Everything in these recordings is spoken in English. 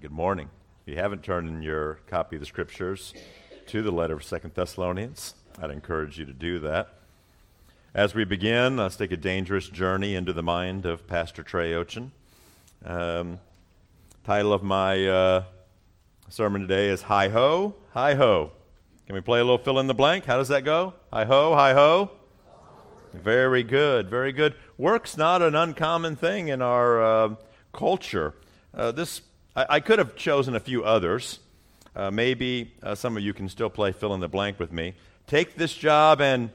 good morning. If you haven't turned in your copy of the scriptures to the letter of Second Thessalonians, I'd encourage you to do that. As we begin, let's take a dangerous journey into the mind of Pastor Trey Ochin. Um, title of my uh, sermon today is Hi Ho, Hi Ho. Can we play a little fill in the blank? How does that go? Hi ho, hi ho. Very good, very good. Work's not an uncommon thing in our uh, culture. Uh, this I, I, could have chosen a few others. Uh, maybe uh, some of you can still play fill in the blank with me. Take this job and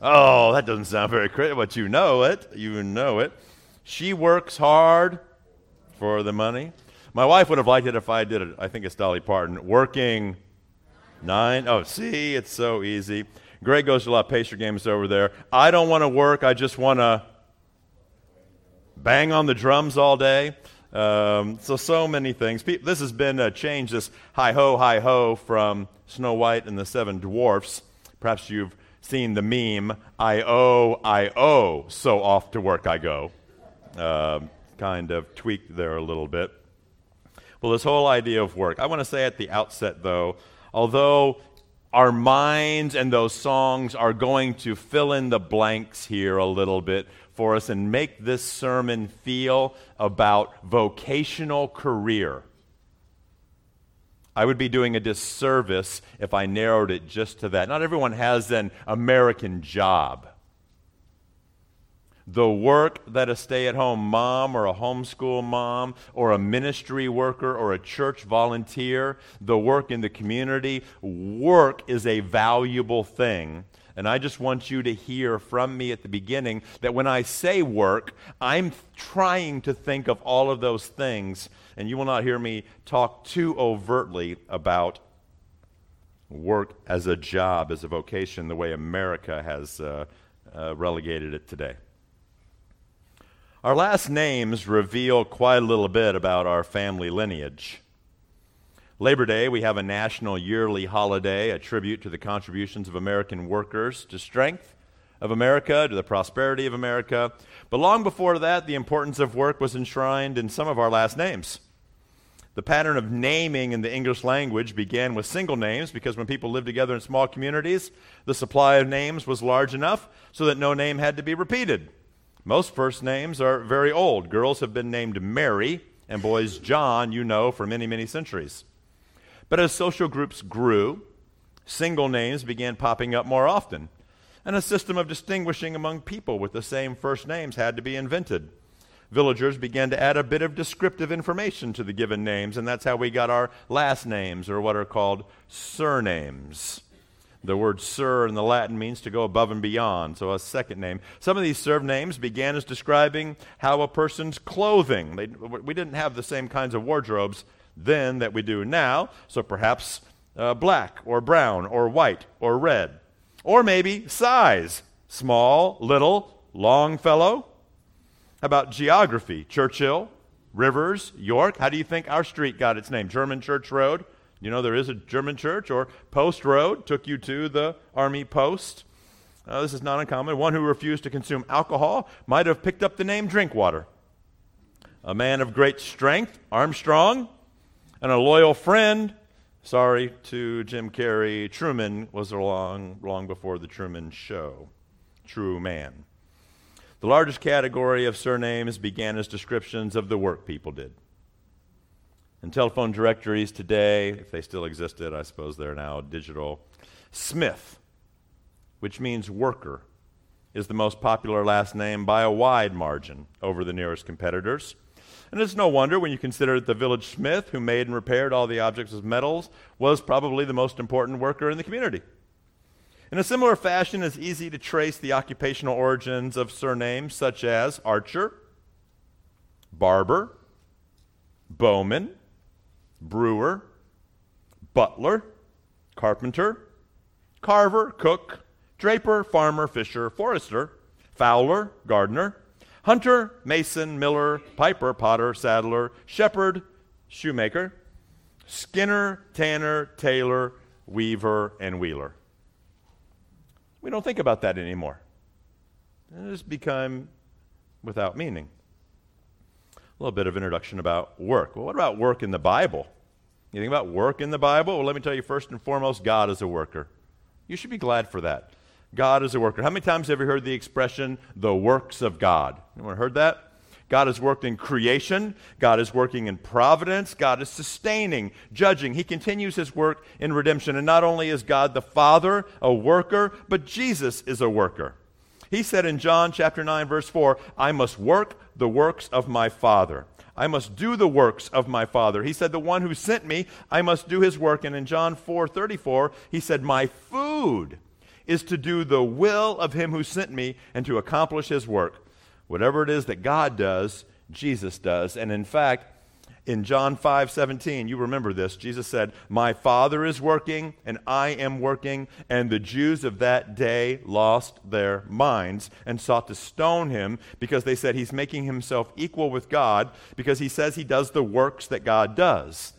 oh, that doesn't sound very critical, but you know it. You know it. She works hard for the money. My wife would have liked it if I did it. I think it's Dolly Parton. Working nine. Oh, see, it's so easy. Greg goes to a lot of Pacer games over there. I don't want to work. I just want to bang on the drums all day. Um, so, so many things. This has been a change, this hi ho, hi ho from Snow White and the Seven Dwarfs. Perhaps you've seen the meme, I owe, I so off to work I go. Uh, kind of tweaked there a little bit. Well, this whole idea of work. I want to say at the outset, though, although our minds and those songs are going to fill in the blanks here a little bit for us and make this sermon feel about vocational career. I would be doing a disservice if I narrowed it just to that. Not everyone has an American job the work that a stay at home mom or a homeschool mom or a ministry worker or a church volunteer, the work in the community, work is a valuable thing. And I just want you to hear from me at the beginning that when I say work, I'm trying to think of all of those things. And you will not hear me talk too overtly about work as a job, as a vocation, the way America has uh, uh, relegated it today. Our last names reveal quite a little bit about our family lineage. Labor Day, we have a national yearly holiday, a tribute to the contributions of American workers to strength of America, to the prosperity of America. But long before that, the importance of work was enshrined in some of our last names. The pattern of naming in the English language began with single names because when people lived together in small communities, the supply of names was large enough so that no name had to be repeated. Most first names are very old. Girls have been named Mary, and boys John, you know, for many, many centuries. But as social groups grew, single names began popping up more often, and a system of distinguishing among people with the same first names had to be invented. Villagers began to add a bit of descriptive information to the given names, and that's how we got our last names, or what are called surnames. The word sir in the Latin means to go above and beyond, so a second name. Some of these surnames began as describing how a person's clothing. They, we didn't have the same kinds of wardrobes then that we do now, so perhaps uh, black or brown or white or red. Or maybe size small, little, long fellow. How about geography? Churchill, Rivers, York. How do you think our street got its name? German Church Road. You know, there is a German church, or Post Road took you to the army post. Uh, this is not uncommon. One who refused to consume alcohol might have picked up the name Drinkwater. A man of great strength, Armstrong, and a loyal friend, sorry to Jim Carrey, Truman was along long before the Truman Show. True man. The largest category of surnames began as descriptions of the work people did. In telephone directories today, if they still existed, I suppose they're now digital. Smith, which means worker, is the most popular last name by a wide margin over the nearest competitors. And it's no wonder when you consider that the village smith, who made and repaired all the objects of metals, was probably the most important worker in the community. In a similar fashion, it's easy to trace the occupational origins of surnames such as archer, barber, bowman, brewer, butler, carpenter, carver, cook, draper, farmer, fisher, forester, fowler, gardener, hunter, mason, miller, piper, potter, saddler, shepherd, shoemaker, skinner, tanner, tailor, weaver, and wheeler. We don't think about that anymore. It has become without meaning. A little bit of introduction about work. Well, what about work in the Bible? You think about work in the Bible? Well, let me tell you first and foremost, God is a worker. You should be glad for that. God is a worker. How many times have you heard the expression, the works of God? Anyone heard that? God has worked in creation. God is working in providence. God is sustaining, judging. He continues his work in redemption. And not only is God the Father a worker, but Jesus is a worker. He said in John chapter 9 verse 4, I must work the works of my Father. I must do the works of my Father. He said, The one who sent me, I must do his work. And in John 4 34, he said, My food is to do the will of him who sent me and to accomplish his work. Whatever it is that God does, Jesus does. And in fact, in John 5 17, you remember this. Jesus said, My Father is working, and I am working. And the Jews of that day lost their minds and sought to stone him because they said he's making himself equal with God because he says he does the works that God does.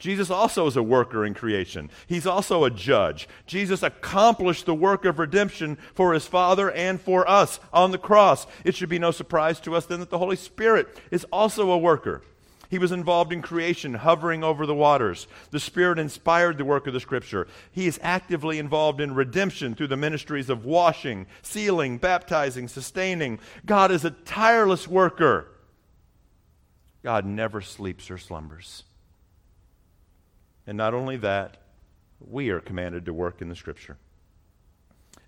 Jesus also is a worker in creation. He's also a judge. Jesus accomplished the work of redemption for his Father and for us on the cross. It should be no surprise to us then that the Holy Spirit is also a worker. He was involved in creation, hovering over the waters. The Spirit inspired the work of the Scripture. He is actively involved in redemption through the ministries of washing, sealing, baptizing, sustaining. God is a tireless worker. God never sleeps or slumbers. And not only that, we are commanded to work in the Scripture.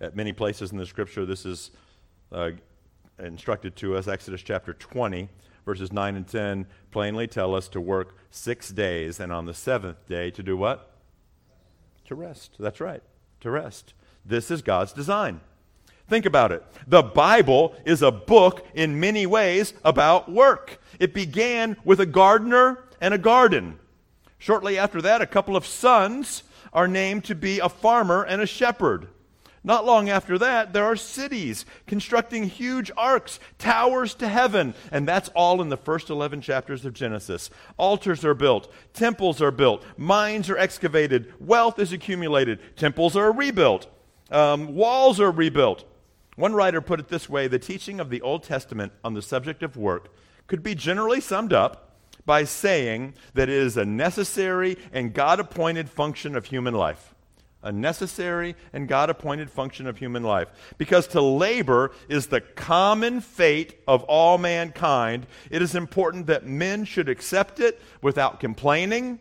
At many places in the Scripture, this is uh, instructed to us. Exodus chapter 20, verses 9 and 10 plainly tell us to work six days, and on the seventh day to do what? To rest. That's right, to rest. This is God's design. Think about it. The Bible is a book in many ways about work. It began with a gardener and a garden. Shortly after that, a couple of sons are named to be a farmer and a shepherd. Not long after that, there are cities constructing huge arks, towers to heaven, and that's all in the first 11 chapters of Genesis. Altars are built, temples are built, mines are excavated, wealth is accumulated, temples are rebuilt, um, walls are rebuilt. One writer put it this way the teaching of the Old Testament on the subject of work could be generally summed up by saying that it is a necessary and God appointed function of human life. A necessary and God appointed function of human life. Because to labor is the common fate of all mankind, it is important that men should accept it without complaining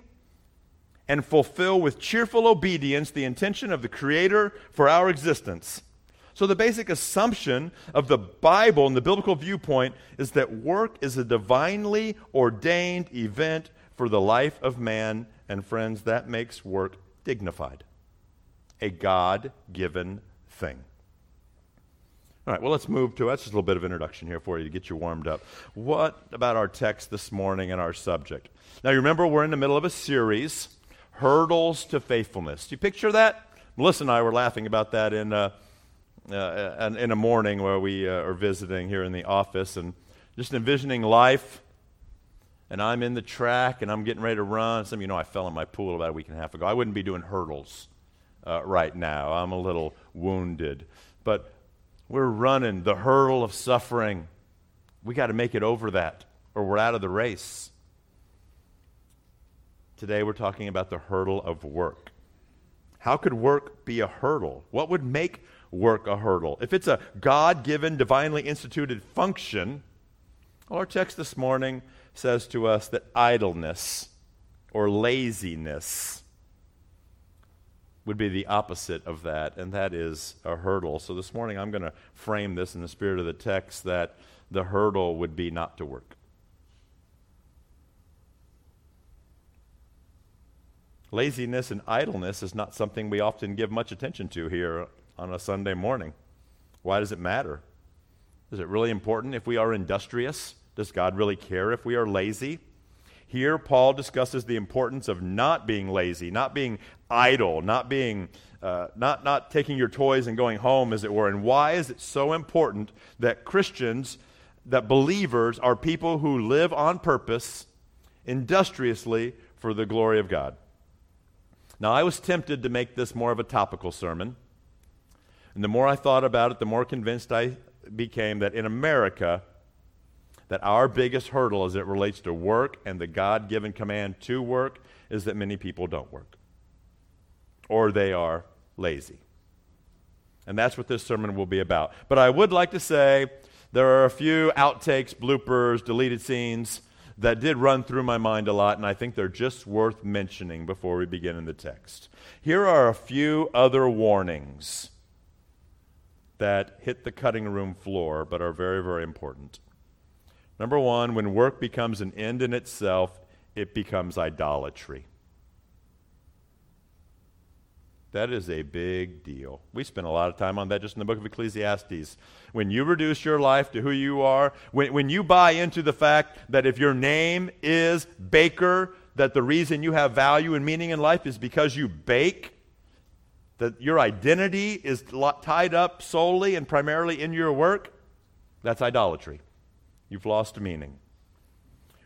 and fulfill with cheerful obedience the intention of the Creator for our existence. So, the basic assumption of the Bible and the biblical viewpoint is that work is a divinely ordained event for the life of man, and friends, that makes work dignified. A God given thing. All right, well, let's move to that's just a little bit of introduction here for you to get you warmed up. What about our text this morning and our subject? Now, you remember we're in the middle of a series, Hurdles to Faithfulness. Do you picture that? Melissa and I were laughing about that in. Uh, uh, in a morning where we uh, are visiting here in the office and just envisioning life. And I'm in the track and I'm getting ready to run. Some of you know I fell in my pool about a week and a half ago. I wouldn't be doing hurdles uh, right now. I'm a little wounded. But we're running the hurdle of suffering. We got to make it over that or we're out of the race. Today we're talking about the hurdle of work. How could work be a hurdle? What would make work a hurdle. If it's a God given, divinely instituted function, well, our text this morning says to us that idleness or laziness would be the opposite of that, and that is a hurdle. So this morning I'm going to frame this in the spirit of the text that the hurdle would be not to work. Laziness and idleness is not something we often give much attention to here on a Sunday morning. Why does it matter? Is it really important if we are industrious? Does God really care if we are lazy? Here, Paul discusses the importance of not being lazy, not being idle, not being, uh, not, not taking your toys and going home, as it were. And why is it so important that Christians, that believers, are people who live on purpose, industriously, for the glory of God? Now, I was tempted to make this more of a topical sermon. And the more I thought about it, the more convinced I became that in America, that our biggest hurdle as it relates to work and the God given command to work is that many people don't work or they are lazy. And that's what this sermon will be about. But I would like to say there are a few outtakes, bloopers, deleted scenes that did run through my mind a lot, and I think they're just worth mentioning before we begin in the text. Here are a few other warnings that hit the cutting room floor but are very, very important. Number one, when work becomes an end in itself, it becomes idolatry. That is a big deal. We spent a lot of time on that just in the book of Ecclesiastes. When you reduce your life to who you are, when, when you buy into the fact that if your name is baker, that the reason you have value and meaning in life is because you bake, that your identity is tied up solely and primarily in your work, that's idolatry. You've lost meaning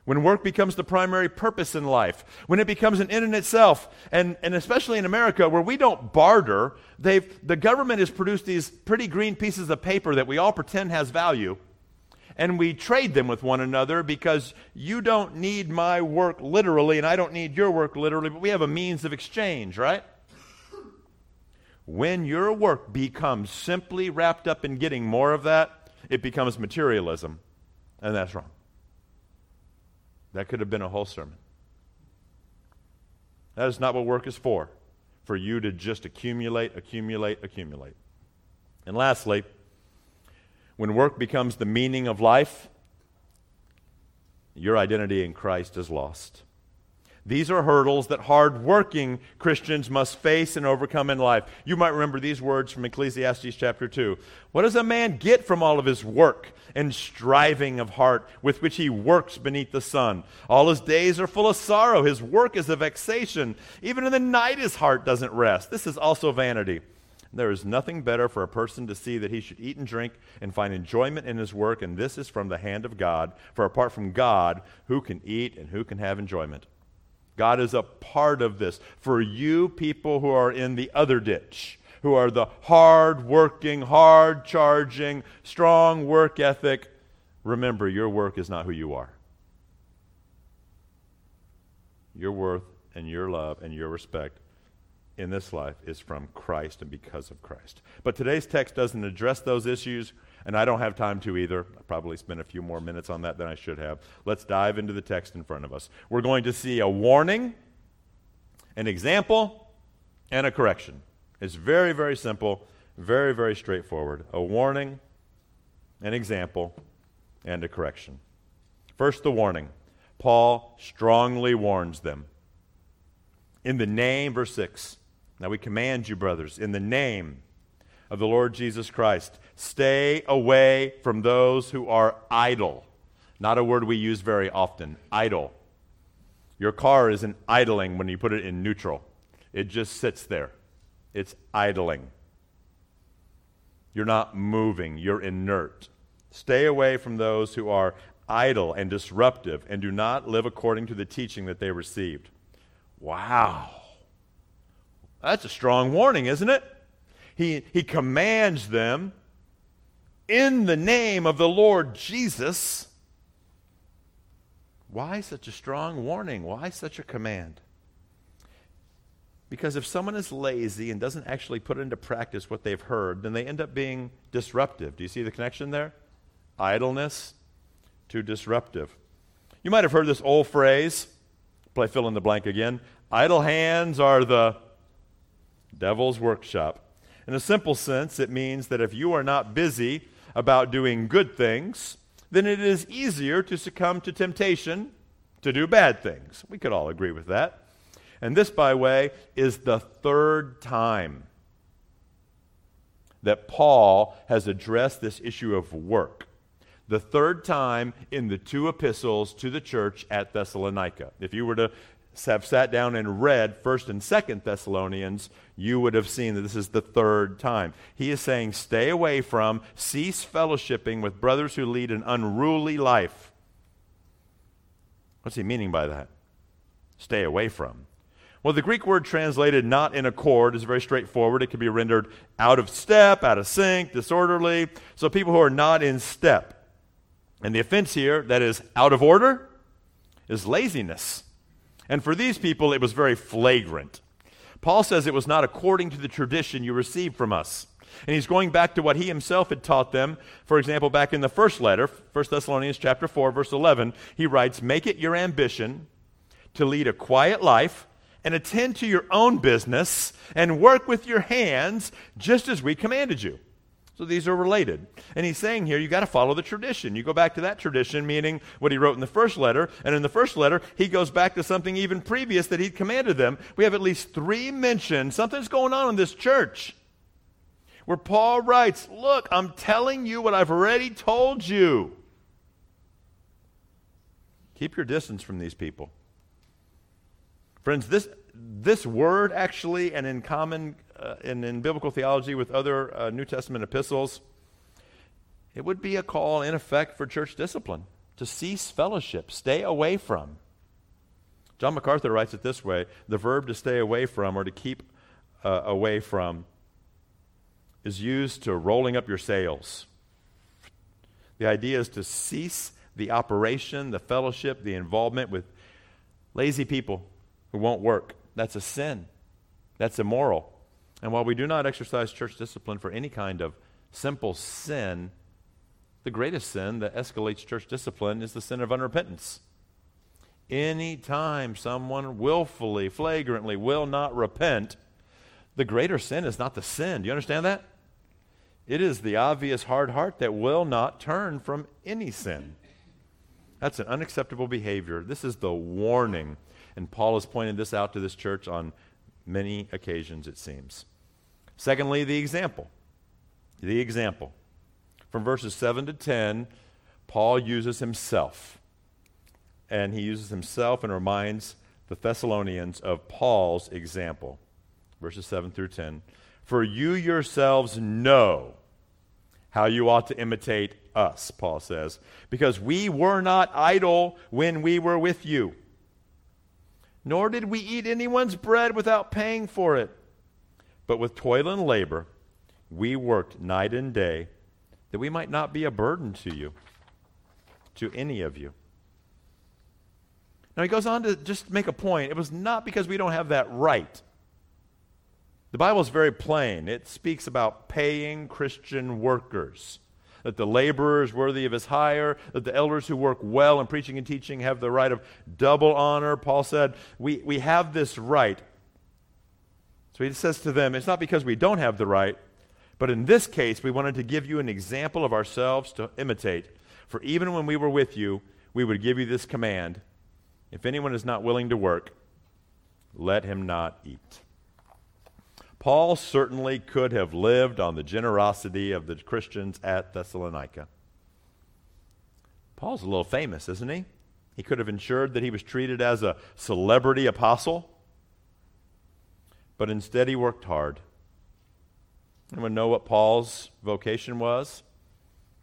when work becomes the primary purpose in life, when it becomes an end in itself, and, and especially in America where we don't barter, they've, the government has produced these pretty green pieces of paper that we all pretend has value, and we trade them with one another because you don't need my work literally and I don't need your work literally, but we have a means of exchange, right? When your work becomes simply wrapped up in getting more of that, it becomes materialism, and that's wrong. That could have been a whole sermon. That is not what work is for, for you to just accumulate, accumulate, accumulate. And lastly, when work becomes the meaning of life, your identity in Christ is lost. These are hurdles that hard-working Christians must face and overcome in life. You might remember these words from Ecclesiastes chapter 2. What does a man get from all of his work and striving of heart with which he works beneath the sun? All his days are full of sorrow. His work is a vexation. Even in the night his heart doesn't rest. This is also vanity. There is nothing better for a person to see that he should eat and drink and find enjoyment in his work, and this is from the hand of God. For apart from God, who can eat and who can have enjoyment? God is a part of this. For you people who are in the other ditch, who are the hard working, hard charging, strong work ethic, remember your work is not who you are. Your worth and your love and your respect in this life is from Christ and because of Christ. But today's text doesn't address those issues. And I don't have time to either. I probably spent a few more minutes on that than I should have. Let's dive into the text in front of us. We're going to see a warning, an example, and a correction. It's very, very simple, very, very straightforward. A warning, an example, and a correction. First, the warning. Paul strongly warns them. In the name, verse 6. Now we command you, brothers, in the name of the Lord Jesus Christ. Stay away from those who are idle. Not a word we use very often. Idle. Your car isn't idling when you put it in neutral, it just sits there. It's idling. You're not moving, you're inert. Stay away from those who are idle and disruptive and do not live according to the teaching that they received. Wow. That's a strong warning, isn't it? he, he commands them in the name of the Lord Jesus. Why such a strong warning? Why such a command? Because if someone is lazy and doesn't actually put into practice what they've heard, then they end up being disruptive. Do you see the connection there? Idleness to disruptive. You might have heard this old phrase, play fill in the blank again. Idle hands are the devil's workshop. In a simple sense, it means that if you are not busy about doing good things, then it is easier to succumb to temptation to do bad things. We could all agree with that. And this, by way, is the third time that Paul has addressed this issue of work. The third time in the two epistles to the church at Thessalonica. If you were to have sat down and read 1st and 2nd Thessalonians, you would have seen that this is the third time. He is saying, stay away from, cease fellowshipping with brothers who lead an unruly life. What's he meaning by that? Stay away from. Well, the Greek word translated not in accord is very straightforward. It can be rendered out of step, out of sync, disorderly. So people who are not in step. And the offense here that is out of order is laziness. And for these people, it was very flagrant. Paul says it was not according to the tradition you received from us. And he's going back to what he himself had taught them. For example, back in the first letter, 1 Thessalonians chapter 4, verse 11, he writes, Make it your ambition to lead a quiet life and attend to your own business and work with your hands just as we commanded you. So these are related. And he's saying here, you've got to follow the tradition. You go back to that tradition, meaning what he wrote in the first letter. And in the first letter, he goes back to something even previous that he'd commanded them. We have at least three mentions. Something's going on in this church where Paul writes, Look, I'm telling you what I've already told you. Keep your distance from these people. Friends, this, this word actually, and in common uh, and in biblical theology with other uh, New Testament epistles, it would be a call, in effect, for church discipline to cease fellowship, stay away from. John MacArthur writes it this way the verb to stay away from or to keep uh, away from is used to rolling up your sails. The idea is to cease the operation, the fellowship, the involvement with lazy people who won't work. That's a sin. That's immoral. And while we do not exercise church discipline for any kind of simple sin, the greatest sin that escalates church discipline is the sin of unrepentance. Any time someone willfully, flagrantly will not repent, the greater sin is not the sin. Do you understand that? It is the obvious hard heart that will not turn from any sin. That's an unacceptable behavior. This is the warning. And Paul has pointed this out to this church on many occasions, it seems. Secondly, the example. The example. From verses 7 to 10, Paul uses himself. And he uses himself and reminds the Thessalonians of Paul's example. Verses 7 through 10. For you yourselves know how you ought to imitate us, Paul says, because we were not idle when we were with you, nor did we eat anyone's bread without paying for it. But with toil and labor, we worked night and day that we might not be a burden to you, to any of you. Now he goes on to just make a point. It was not because we don't have that right. The Bible is very plain. It speaks about paying Christian workers, that the laborer is worthy of his hire, that the elders who work well in preaching and teaching have the right of double honor. Paul said, We, we have this right. So he says to them, It's not because we don't have the right, but in this case, we wanted to give you an example of ourselves to imitate. For even when we were with you, we would give you this command If anyone is not willing to work, let him not eat. Paul certainly could have lived on the generosity of the Christians at Thessalonica. Paul's a little famous, isn't he? He could have ensured that he was treated as a celebrity apostle, but instead he worked hard. Anyone know what Paul's vocation was?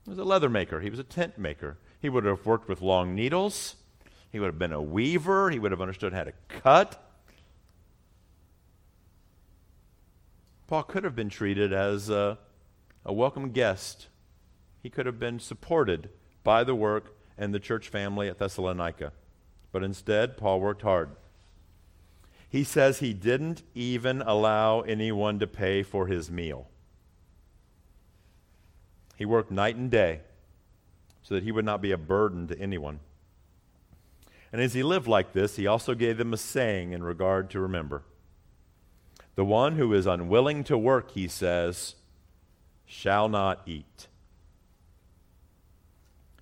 He was a leather maker, he was a tent maker. He would have worked with long needles, he would have been a weaver, he would have understood how to cut. Paul could have been treated as a, a welcome guest. He could have been supported by the work and the church family at Thessalonica. But instead, Paul worked hard. He says he didn't even allow anyone to pay for his meal. He worked night and day so that he would not be a burden to anyone. And as he lived like this, he also gave them a saying in regard to remember. The one who is unwilling to work, he says, shall not eat.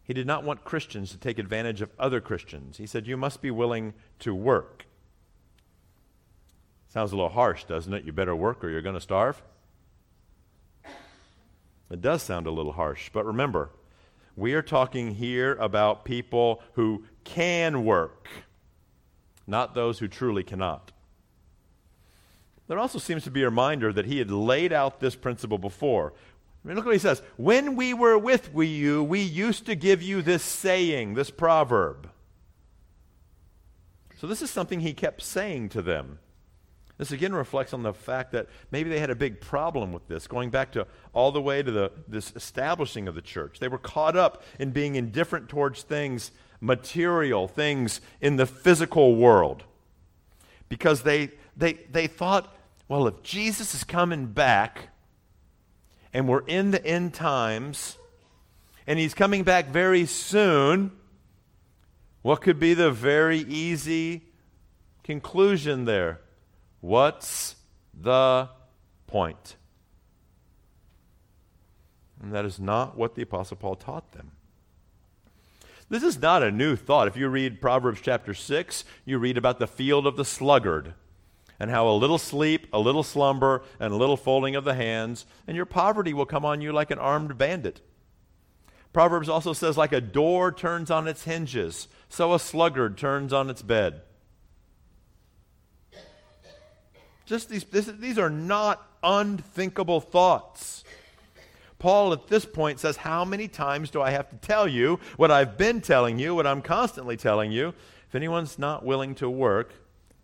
He did not want Christians to take advantage of other Christians. He said, You must be willing to work. Sounds a little harsh, doesn't it? You better work or you're going to starve. It does sound a little harsh, but remember, we are talking here about people who can work, not those who truly cannot. There also seems to be a reminder that he had laid out this principle before. I mean, look what he says. When we were with you, we used to give you this saying, this proverb. So this is something he kept saying to them. This again reflects on the fact that maybe they had a big problem with this, going back to all the way to the, this establishing of the church. They were caught up in being indifferent towards things material, things in the physical world. Because they, they, they thought, well, if Jesus is coming back and we're in the end times and he's coming back very soon, what could be the very easy conclusion there? What's the point? And that is not what the Apostle Paul taught them. This is not a new thought. If you read Proverbs chapter 6, you read about the field of the sluggard and how a little sleep, a little slumber, and a little folding of the hands, and your poverty will come on you like an armed bandit. Proverbs also says, like a door turns on its hinges, so a sluggard turns on its bed. Just these, this, these are not unthinkable thoughts. Paul at this point says, How many times do I have to tell you what I've been telling you, what I'm constantly telling you? If anyone's not willing to work,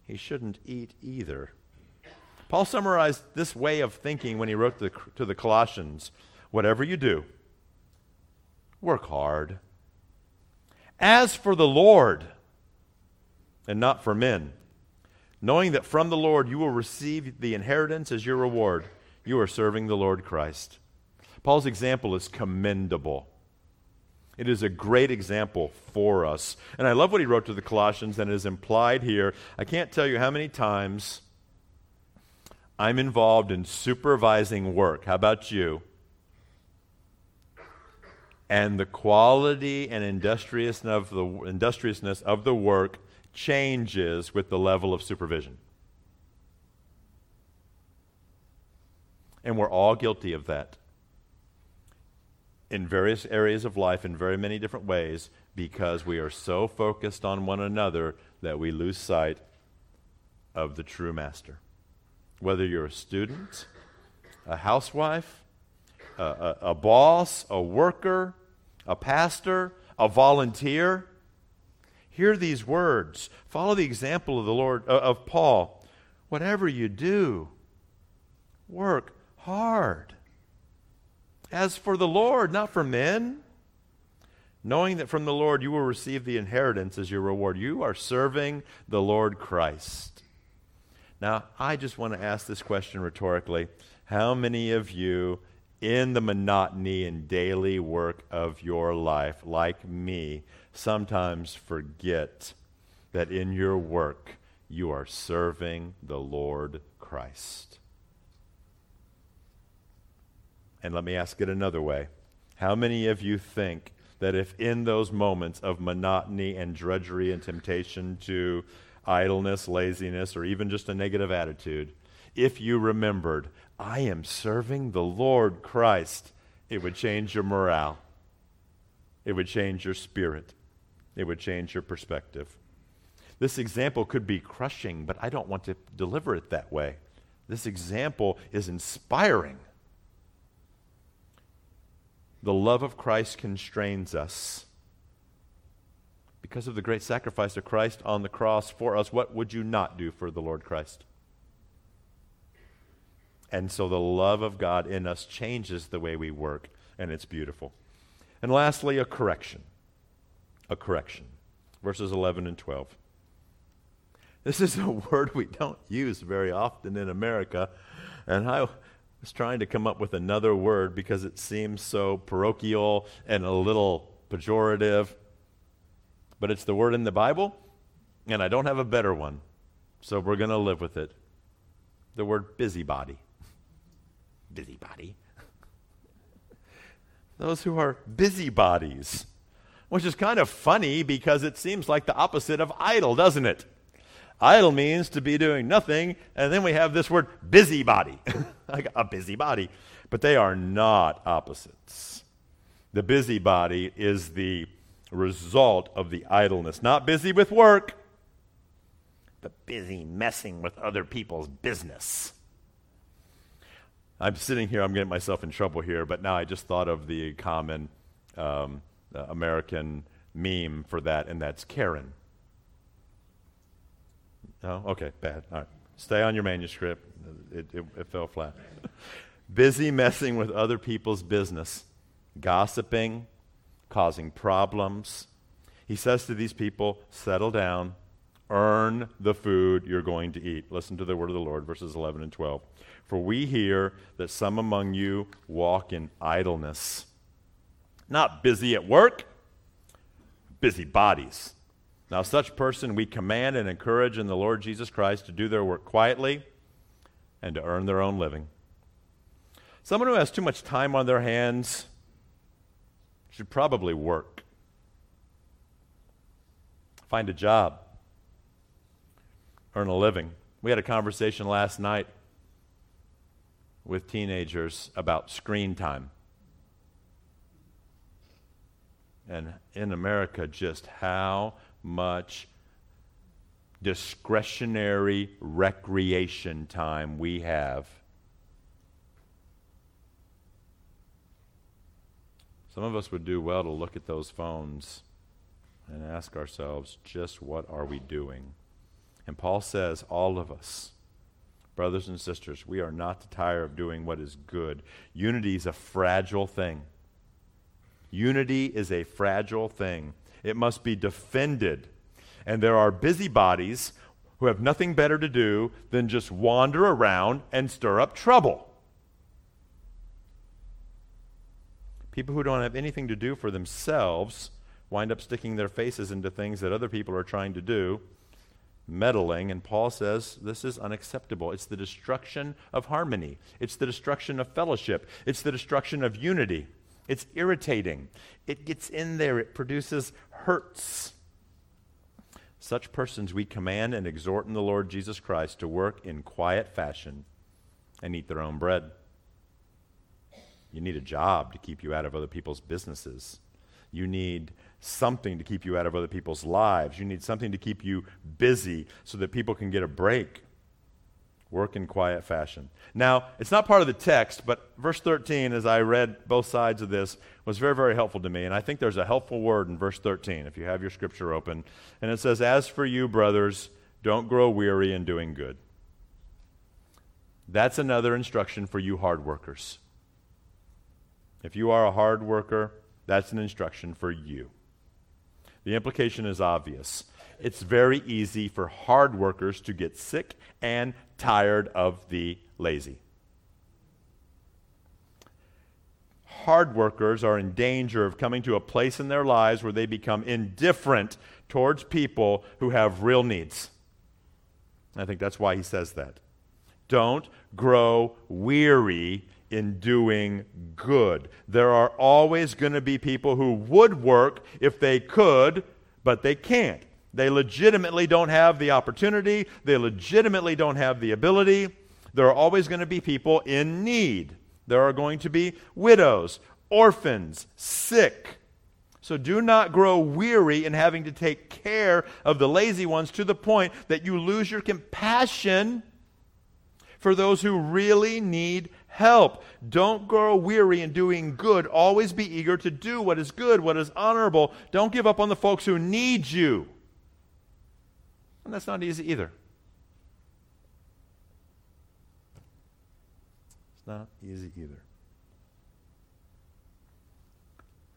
he shouldn't eat either. Paul summarized this way of thinking when he wrote the, to the Colossians Whatever you do, work hard. As for the Lord, and not for men knowing that from the Lord you will receive the inheritance as your reward. You are serving the Lord Christ. Paul's example is commendable. It is a great example for us. And I love what he wrote to the Colossians, and it is implied here. I can't tell you how many times I'm involved in supervising work. How about you? And the quality and industriousness of the, industriousness of the work changes with the level of supervision. And we're all guilty of that in various areas of life in very many different ways because we are so focused on one another that we lose sight of the true master. Whether you're a student, a housewife, a, a, a boss, a worker, a pastor, a volunteer, Hear these words. Follow the example of the Lord uh, of Paul. Whatever you do, work hard. As for the Lord, not for men, knowing that from the Lord you will receive the inheritance as your reward. You are serving the Lord Christ. Now, I just want to ask this question rhetorically. How many of you in the monotony and daily work of your life, like me, sometimes forget that in your work you are serving the Lord Christ. And let me ask it another way. How many of you think that if in those moments of monotony and drudgery and temptation to idleness, laziness, or even just a negative attitude, if you remembered, I am serving the Lord Christ, it would change your morale. It would change your spirit. It would change your perspective. This example could be crushing, but I don't want to deliver it that way. This example is inspiring. The love of Christ constrains us. Because of the great sacrifice of Christ on the cross for us, what would you not do for the Lord Christ? And so the love of God in us changes the way we work, and it's beautiful. And lastly, a correction a correction. Verses 11 and 12. This is a word we don't use very often in America, and I was trying to come up with another word because it seems so parochial and a little pejorative. But it's the word in the Bible, and I don't have a better one, so we're going to live with it. The word busybody. busybody. Those who are busybodies which is kind of funny because it seems like the opposite of idle, doesn't it? Idle means to be doing nothing, and then we have this word busybody, like a busybody. But they are not opposites. The busybody is the result of the idleness, not busy with work, but busy messing with other people's business. I'm sitting here, I'm getting myself in trouble here, but now I just thought of the common um, uh, American meme for that, and that's Karen. Oh, okay, bad. All right, Stay on your manuscript. It, it, it fell flat. Busy messing with other people's business, gossiping, causing problems. He says to these people, settle down, earn the food you're going to eat. Listen to the word of the Lord, verses 11 and 12. For we hear that some among you walk in idleness, not busy at work, busy bodies. Now, such person we command and encourage in the Lord Jesus Christ to do their work quietly and to earn their own living. Someone who has too much time on their hands should probably work. Find a job, earn a living. We had a conversation last night with teenagers about screen time. And in America, just how much discretionary recreation time we have. Some of us would do well to look at those phones and ask ourselves, just what are we doing? And Paul says, all of us, brothers and sisters, we are not to tire of doing what is good. Unity is a fragile thing. Unity is a fragile thing. It must be defended. And there are busybodies who have nothing better to do than just wander around and stir up trouble. People who don't have anything to do for themselves wind up sticking their faces into things that other people are trying to do, meddling. And Paul says this is unacceptable. It's the destruction of harmony, it's the destruction of fellowship, it's the destruction of unity. It's irritating. It gets in there, it produces hurts. Such persons we command and exhort in the Lord Jesus Christ to work in quiet fashion and eat their own bread. You need a job to keep you out of other people's businesses. You need something to keep you out of other people's lives. You need something to keep you busy so that people can get a break. Work in quiet fashion. Now, it's not part of the text, but verse 13, as I read both sides of this, was very, very helpful to me. And I think there's a helpful word in verse 13, if you have your scripture open. And it says, As for you, brothers, don't grow weary in doing good. That's another instruction for you hard workers. If you are a hard worker, that's an instruction for you. The implication is obvious it's very easy for hard workers to get sick and tired of the lazy. Hard workers are in danger of coming to a place in their lives where they become indifferent towards people who have real needs. I think that's why he says that. Don't grow weary in doing good. There are always going to be people who would work if they could, but they can't. They legitimately don't have the opportunity, they legitimately don't have the ability. There are always going to be people in need. There are going to be widows, orphans, sick. So do not grow weary in having to take care of the lazy ones to the point that you lose your compassion for those who really need help. Don't grow weary in doing good. Always be eager to do what is good, what is honorable. Don't give up on the folks who need you. And that's not easy either. It's not easy either.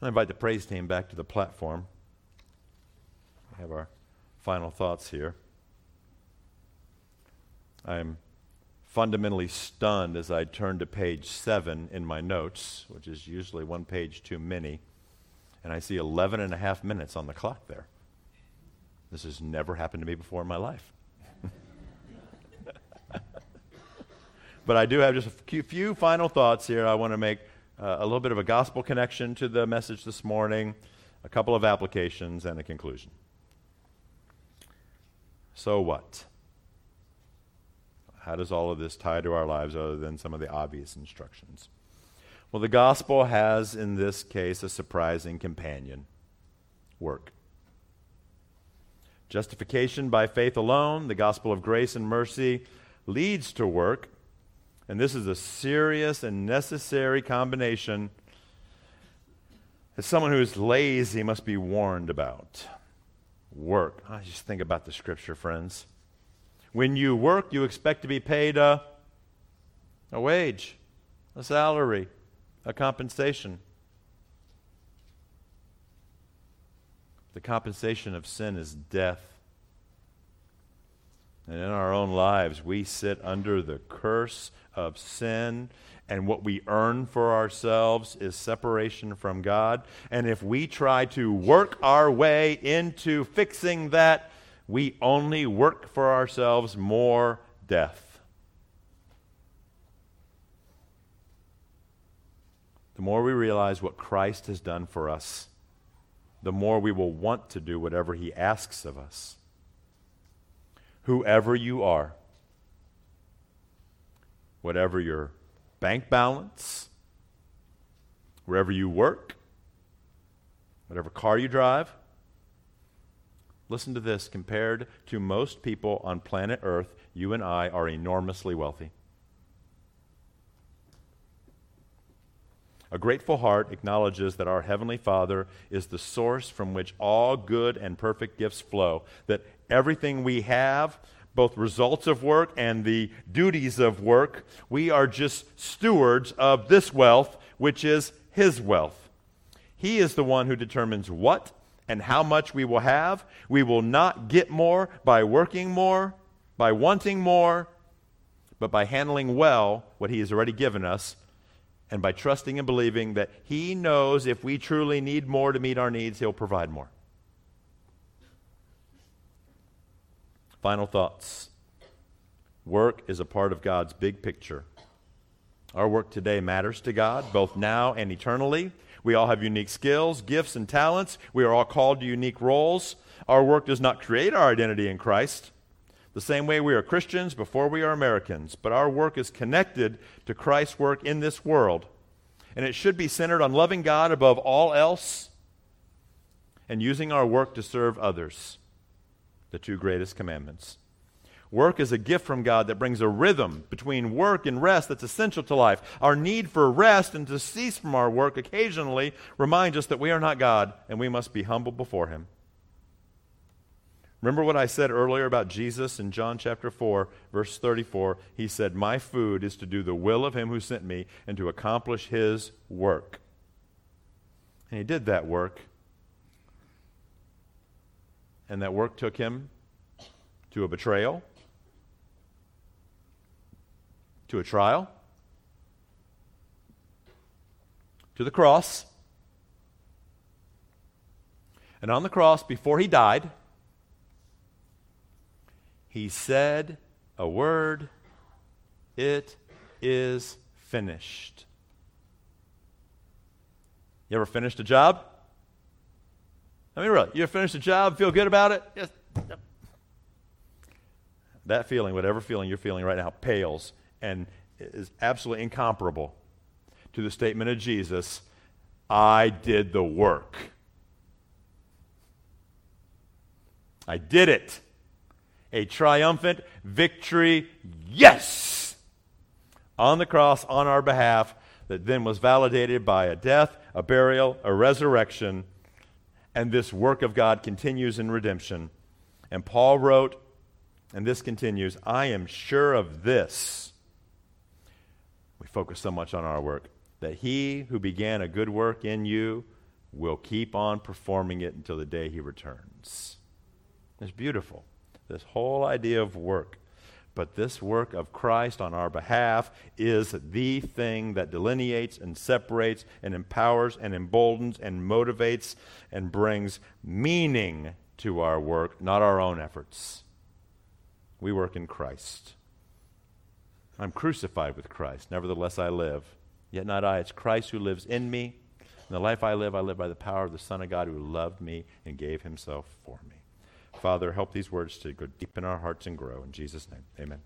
I invite the praise team back to the platform. We have our final thoughts here. I'm fundamentally stunned as I turn to page seven in my notes, which is usually one page too many, and I see 11 and a half minutes on the clock there. This has never happened to me before in my life. but I do have just a few, final thoughts here. I want to make uh, a little bit of a gospel connection to the message this morning, a couple of applications, and a conclusion. So, what? How does all of this tie to our lives other than some of the obvious instructions? Well, the gospel has, in this case, a surprising companion work. Justification by faith alone, the gospel of grace and mercy, leads to work. And this is a serious and necessary combination that someone who is lazy must be warned about. Work. I just think about the scripture, friends. When you work, you expect to be paid a, a wage, a salary, a compensation. The compensation of sin is death. And in our own lives, we sit under the curse of sin, and what we earn for ourselves is separation from God. And if we try to work our way into fixing that, we only work for ourselves more death. The more we realize what Christ has done for us, the more we will want to do whatever He asks of us. Whoever you are, whatever your bank balance, wherever you work, whatever car you drive, listen to this compared to most people on planet Earth, you and I are enormously wealthy. A grateful heart acknowledges that our Heavenly Father is the source from which all good and perfect gifts flow, that everything we have, both results of work and the duties of work, we are just stewards of this wealth, which is His wealth. He is the one who determines what and how much we will have. We will not get more by working more, by wanting more, but by handling well what He has already given us and by trusting and believing that He knows if we truly need more to meet our needs, He'll provide more. Final thoughts. Work is a part of God's big picture. Our work today matters to God, both now and eternally. We all have unique skills, gifts, and talents. We are all called to unique roles. Our work does not create our identity in Christ. The same way we are Christians before we are Americans, but our work is connected to Christ's work in this world. And it should be centered on loving God above all else and using our work to serve others. The two greatest commandments. Work is a gift from God that brings a rhythm between work and rest that's essential to life. Our need for rest and to cease from our work occasionally reminds us that we are not God and we must be humble before Him. Remember what I said earlier about Jesus in John chapter 4, verse 34? He said, My food is to do the will of him who sent me and to accomplish his work. And he did that work. And that work took him to a betrayal, to a trial, to the cross. And on the cross, before he died, he said a word, it is finished. You ever finished a job? I mean, really, you ever finished a job, feel good about it? Yes. That feeling, whatever feeling you're feeling right now, pales and is absolutely incomparable to the statement of Jesus I did the work. I did it a triumphant victory, yes, on the cross on our behalf, that then was validated by a death, a burial, a resurrection, and this work of God continues in redemption. And Paul wrote, and this continues I am sure of this. We focus so much on our work, that he who began a good work in you will keep on performing it until the day he returns. It's beautiful this whole idea of work. But this work of Christ on our behalf is the thing that delineates and separates and empowers and emboldens and motivates and brings meaning to our work, not our own efforts. We work in Christ. I'm crucified with Christ. Nevertheless, I live. Yet not I, it's Christ who lives in me. In the life I live, I live by the power of the Son of God who loved me and gave himself for me. Father, help these words to go deep in our hearts and grow. In Jesus' name, amen.